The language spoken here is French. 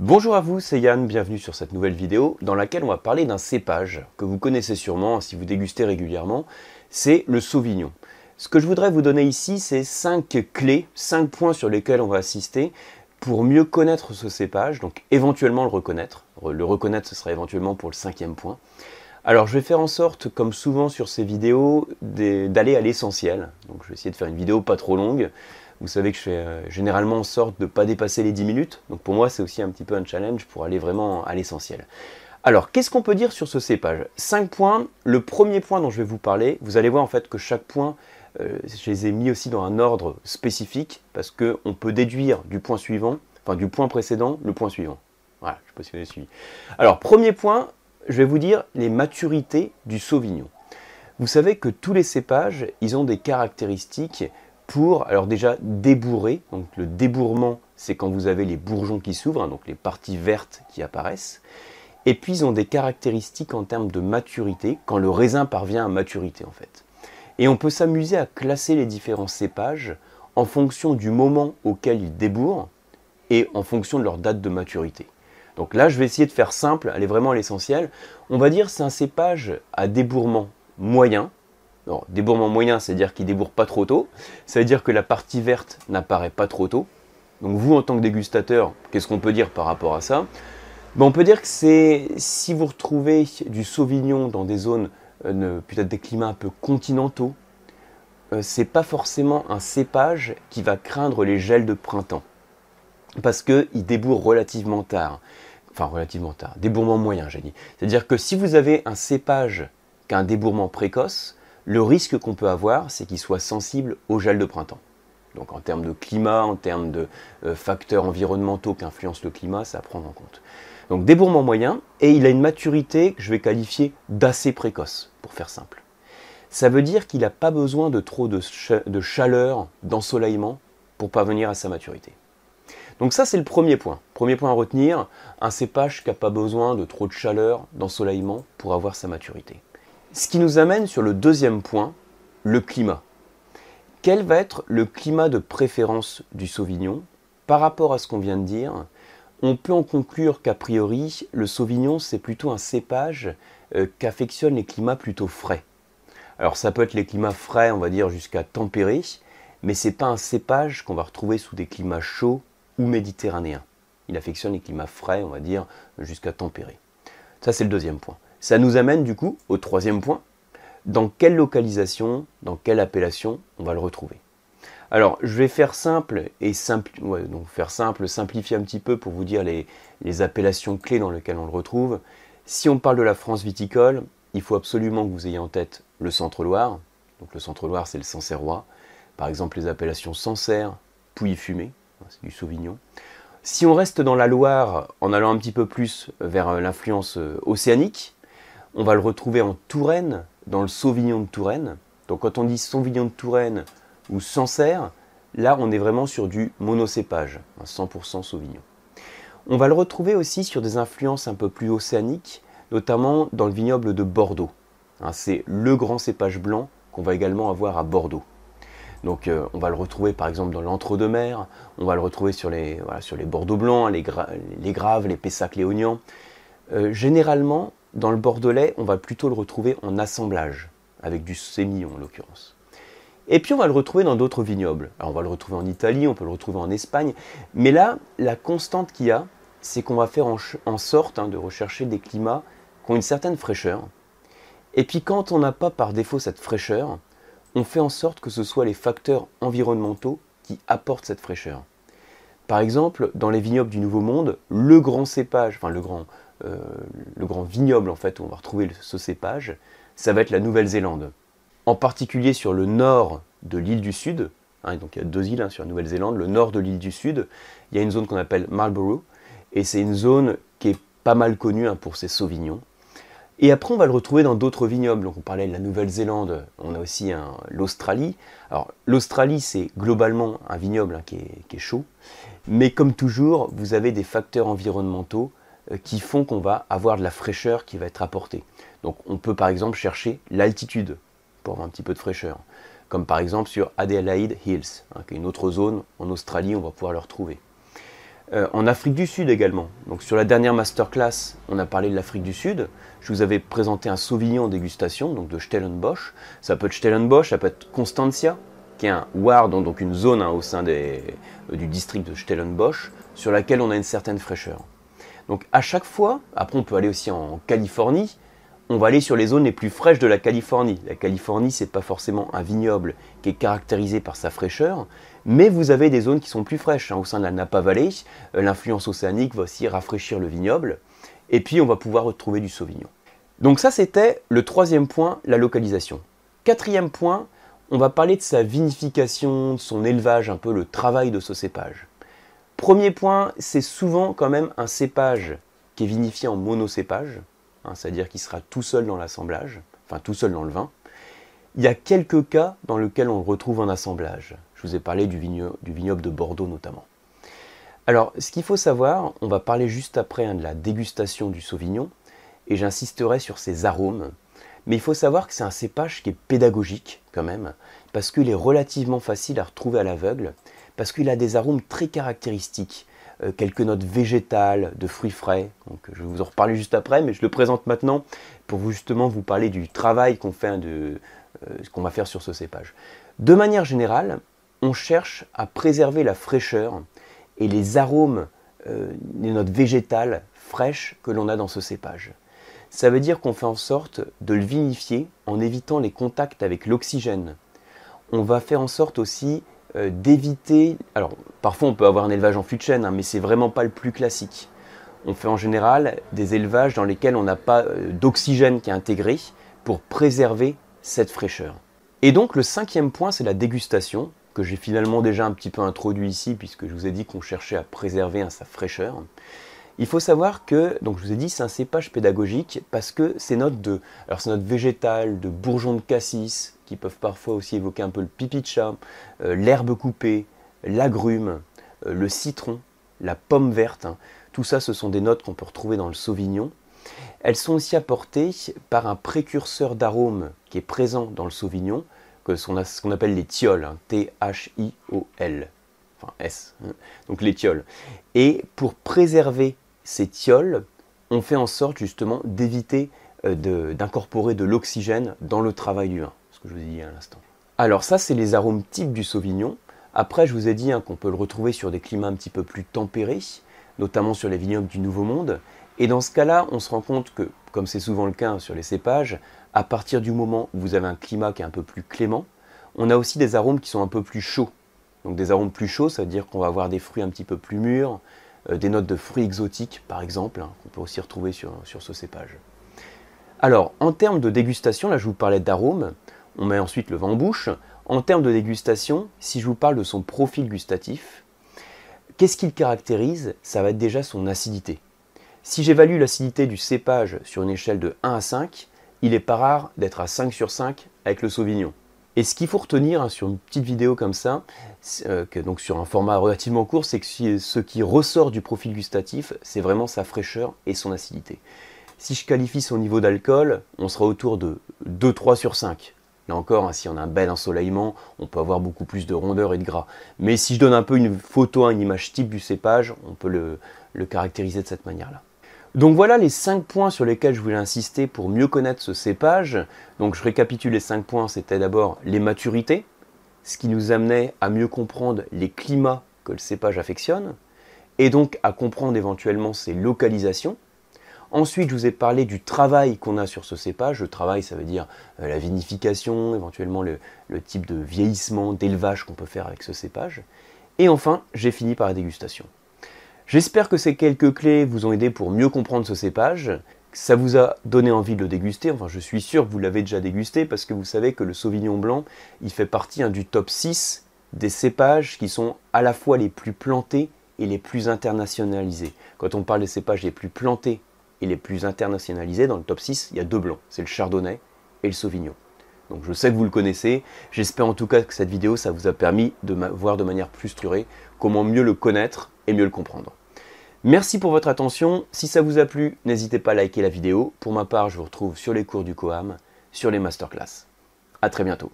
Bonjour à vous, c'est Yann, bienvenue sur cette nouvelle vidéo dans laquelle on va parler d'un cépage que vous connaissez sûrement si vous dégustez régulièrement, c'est le Sauvignon. Ce que je voudrais vous donner ici, c'est 5 clés, 5 points sur lesquels on va assister pour mieux connaître ce cépage, donc éventuellement le reconnaître. Le reconnaître, ce sera éventuellement pour le cinquième point. Alors je vais faire en sorte, comme souvent sur ces vidéos, d'aller à l'essentiel. Donc je vais essayer de faire une vidéo pas trop longue. Vous savez que je fais euh, généralement en sorte de ne pas dépasser les 10 minutes. Donc pour moi, c'est aussi un petit peu un challenge pour aller vraiment à l'essentiel. Alors, qu'est-ce qu'on peut dire sur ce cépage? 5 points. Le premier point dont je vais vous parler, vous allez voir en fait que chaque point euh, je les ai mis aussi dans un ordre spécifique parce qu'on peut déduire du point suivant, enfin du point précédent, le point suivant. Voilà, je ne sais pas si vous avez suivi. Alors, premier point, je vais vous dire les maturités du Sauvignon. Vous savez que tous les cépages, ils ont des caractéristiques pour, alors déjà, débourrer. Donc le débourrement, c'est quand vous avez les bourgeons qui s'ouvrent, hein, donc les parties vertes qui apparaissent. Et puis ils ont des caractéristiques en termes de maturité, quand le raisin parvient à maturité en fait. Et on peut s'amuser à classer les différents cépages en fonction du moment auquel ils débourrent et en fonction de leur date de maturité. Donc là, je vais essayer de faire simple, aller vraiment à l'essentiel. On va dire c'est un cépage à débourrement moyen. Débourrement moyen, c'est-à-dire qu'il débourre pas trop tôt. Ça veut dire que la partie verte n'apparaît pas trop tôt. Donc vous, en tant que dégustateur, qu'est-ce qu'on peut dire par rapport à ça? Ben, On peut dire que c'est si vous retrouvez du sauvignon dans des zones euh, peut-être des climats un peu continentaux, euh, c'est pas forcément un cépage qui va craindre les gels de printemps. Parce qu'il débourre relativement tard. Enfin, relativement tard. Débourrement moyen, j'ai dit. C'est-à-dire que si vous avez un cépage qui a un débourrement précoce, le risque qu'on peut avoir, c'est qu'il soit sensible au gel de printemps. Donc en termes de climat, en termes de euh, facteurs environnementaux qui influencent le climat, c'est à prendre en compte. Donc débourrement moyen, et il a une maturité que je vais qualifier d'assez précoce, pour faire simple. Ça veut dire qu'il n'a pas besoin de trop de, chaleur, d'ensoleillement, pour parvenir à sa maturité. Donc ça c'est le premier point. Premier point à retenir, un cépage qui n'a pas besoin de trop de chaleur, d'ensoleillement pour avoir sa maturité. Ce qui nous amène sur le deuxième point, le climat. Quel va être le climat de préférence du Sauvignon par rapport à ce qu'on vient de dire? On peut en conclure qu'a priori, le Sauvignon, c'est plutôt un cépage euh, qu'affectionnent les climats plutôt frais. Alors ça peut être les climats frais, on va dire jusqu'à tempérés, mais c'est pas un cépage qu'on va retrouver sous des climats chauds ou méditerranéens. Il affectionne les climats frais, on va dire jusqu'à tempérés. Ça c'est le deuxième point. Ça nous amène du coup au troisième point. Dans quelle localisation, dans quelle appellation on va le retrouver? Alors, je vais faire simple et donc faire simple, simplifier un petit peu pour vous dire les, appellations clés dans lesquelles on le retrouve. Si on parle de la France viticole, il faut absolument que vous ayez en tête le Centre-Loire. Donc le Centre-Loire, c'est le Sancerrois. Par exemple, les appellations Sancerre, Pouilly-Fumé, c'est du Sauvignon. Si on reste dans la Loire, en allant un petit peu plus vers l'influence euh, océanique, on va le retrouver en Touraine, dans le Sauvignon de Touraine. Donc quand on dit Sauvignon de Touraine, ou Sancerre, là on est vraiment sur du monocépage, un 100% Sauvignon. On va le retrouver aussi sur des influences un peu plus océaniques, notamment dans le vignoble de Bordeaux. Hein, c'est le grand cépage blanc qu'on va également avoir à Bordeaux. Donc euh, on va le retrouver par exemple dans l'entre-deux-mer, on va le retrouver sur les, Bordeaux blancs, les, les Graves, les Pessac léoniens. Euh, généralement, dans le Bordelais, on va plutôt le retrouver en assemblage, avec du sémillon en l'occurrence. Et puis on va le retrouver dans d'autres vignobles. Alors on va le retrouver en Italie, on peut le retrouver en Espagne. Mais là, la constante qu'il y a, c'est qu'on va faire en, sorte hein, de rechercher des climats qui ont une certaine fraîcheur. Et puis quand on n'a pas par défaut cette fraîcheur, on fait en sorte que ce soit les facteurs environnementaux qui apportent cette fraîcheur. Par exemple, dans les vignobles du Nouveau Monde, le grand cépage, enfin le grand, le grand vignoble en fait où on va retrouver ce cépage, ça va être la Nouvelle-Zélande en particulier sur le nord de l'île du Sud. Hein, donc il y a deux îles hein, sur la Nouvelle-Zélande. Le nord de l'île du Sud, il y a une zone qu'on appelle Marlborough, et c'est une zone qui est pas mal connue hein, pour ses sauvignons. Et après, on va le retrouver dans d'autres vignobles. Donc, on parlait de la Nouvelle-Zélande, on a aussi l'Australie. Alors, l'Australie, c'est globalement un vignoble qui est, chaud. Mais comme toujours, vous avez des facteurs environnementaux euh, qui font qu'on va avoir de la fraîcheur qui va être apportée. Donc, on peut par exemple chercher l'altitude avoir un petit peu de fraîcheur. Comme par exemple sur Adelaide Hills, hein, qui est une autre zone en Australie, on va pouvoir le retrouver. Euh, en Afrique du Sud également. Donc sur la dernière masterclass, on a parlé de l'Afrique du Sud. Je vous avais présenté un Sauvignon en dégustation, donc de Stellenbosch. Ça peut être Stellenbosch, ça peut être Constantia, qui est un ward, donc une zone hein, au sein euh, du district de Stellenbosch, sur laquelle on a une certaine fraîcheur. Donc à chaque fois, après on peut aller aussi en Californie, on va aller sur les zones les plus fraîches de la Californie. La Californie, c'est pas forcément un vignoble qui est caractérisé par sa fraîcheur, mais vous avez des zones qui sont plus fraîches. Hein. Au sein de la Napa Valley, euh, l'influence océanique va aussi rafraîchir le vignoble, et puis on va pouvoir retrouver du Sauvignon. Donc ça, c'était le troisième point, la localisation. Quatrième point, on va parler de sa vinification, de son élevage, un peu le travail de ce cépage. Premier point, c'est souvent quand même un cépage qui est vinifié en monocépage. Hein, c'est-à-dire qu'il sera tout seul dans l'assemblage, enfin tout seul dans le vin. Il y a quelques cas dans lesquels on retrouve en assemblage. Je vous ai parlé du, vignoble de Bordeaux notamment. Alors, ce qu'il faut savoir, on va parler juste après hein, de la dégustation du Sauvignon, et j'insisterai sur ses arômes. Mais il faut savoir que c'est un cépage qui est pédagogique quand même, parce qu'il est relativement facile à retrouver à l'aveugle, parce qu'il a des arômes très caractéristiques. Euh, quelques notes végétales, de fruits frais. Donc, je vais vous en reparler juste après, mais je le présente maintenant pour vous justement vous parler du travail qu'on fait, de, euh, va faire sur ce cépage. De manière générale, on cherche à préserver la fraîcheur et les arômes, euh, les notes végétales fraîches que l'on a dans ce cépage. Ça veut dire qu'on fait en sorte de le vinifier en évitant les contacts avec l'oxygène. On va faire en sorte aussi euh, d'éviter. Alors, parfois on peut avoir un élevage en fût de chêne, hein, mais c'est vraiment pas le plus classique. On fait en général des élevages dans lesquels on n'a pas euh, d'oxygène qui est intégré pour préserver cette fraîcheur. Et donc le cinquième point, c'est la dégustation, que j'ai finalement déjà un petit peu introduit ici, puisque je vous ai dit qu'on cherchait à préserver sa fraîcheur. Il faut savoir que, donc je vous ai dit, c'est un cépage pédagogique parce que ces notes de, alors ces notes végétales, de bourgeons de cassis, qui peuvent parfois aussi évoquer un peu le pipi euh, l'herbe coupée, l'agrume, euh, le citron, la pomme verte. Hein. Tout ça, ce sont des notes qu'on peut retrouver dans le Sauvignon. Elles sont aussi apportées par un précurseur d'arôme qui est présent dans le Sauvignon, que ce qu'on appelle les thiols, hein, T-H-I-O-L, enfin S, hein. donc les. Et pour préserver ces thiols, on fait en sorte justement d'éviter euh, d'incorporer de l'oxygène dans le travail du vin que je vous ai dit à l'instant. Alors ça, c'est les arômes types du Sauvignon. Après, je vous ai dit hein, qu'on peut le retrouver sur des climats un petit peu plus tempérés, notamment sur les vignobles du Nouveau Monde. Et dans ce cas-là, on se rend compte que, comme c'est souvent le cas sur les cépages, à partir du moment où vous avez un climat qui est un peu plus clément, on a aussi des arômes qui sont un peu plus chauds. Donc des arômes plus chauds, ça veut dire qu'on va avoir des fruits un petit peu plus mûrs, des notes de fruits exotiques par exemple, hein, qu'on peut aussi retrouver sur, ce cépage. Alors, en termes de dégustation, là je vous parlais d'arômes, on met ensuite le vin en bouche. En termes de dégustation, si je vous parle de son profil gustatif, qu'est-ce qui le caractérise? Ça va être déjà son acidité. Si j'évalue l'acidité du cépage sur une échelle de 1 à 5, il n'est pas rare d'être à 5 sur 5 avec le Sauvignon. Et ce qu'il faut retenir hein, sur une petite vidéo comme ça, euh, donc sur un format relativement court, c'est que ce qui ressort du profil gustatif, c'est vraiment sa fraîcheur et son acidité. Si je qualifie son niveau d'alcool, on sera autour de 2-3 sur 5. Là encore, hein, si on a un bel ensoleillement, on peut avoir beaucoup plus de rondeur et de gras. Mais si je donne un peu une photo, une image type du cépage, on peut le, le caractériser de cette manière-là. Donc voilà les 5 points sur lesquels je voulais insister pour mieux connaître ce cépage. Donc je récapitule les 5 points, c'était d'abord les maturités, ce qui nous amenait à mieux comprendre les climats que le cépage affectionne, et donc à comprendre éventuellement ses localisations, Ensuite, je vous ai parlé du travail qu'on a sur ce cépage. Le travail, ça veut dire euh, la vinification, éventuellement le, type de vieillissement, d'élevage qu'on peut faire avec ce cépage. Et enfin, j'ai fini par la dégustation. J'espère que ces quelques clés vous ont aidé pour mieux comprendre ce cépage. Ça vous a donné envie de le déguster. Enfin, je suis sûr que vous l'avez déjà dégusté parce que vous savez que le Sauvignon blanc, il fait partie hein, du top 6 des cépages qui sont à la fois les plus plantés et les plus internationalisés. Quand on parle des cépages les plus plantés et les plus internationalisés, dans le top 6, il y a deux blancs, c'est le Chardonnay et le Sauvignon. Donc je sais que vous le connaissez, j'espère en tout cas que cette vidéo, ça vous a permis de voir de manière plus structurée comment mieux le connaître et mieux le comprendre. Merci pour votre attention, si ça vous a plu, n'hésitez pas à liker la vidéo. Pour ma part, je vous retrouve sur les cours du COAM, sur les masterclass. A très bientôt.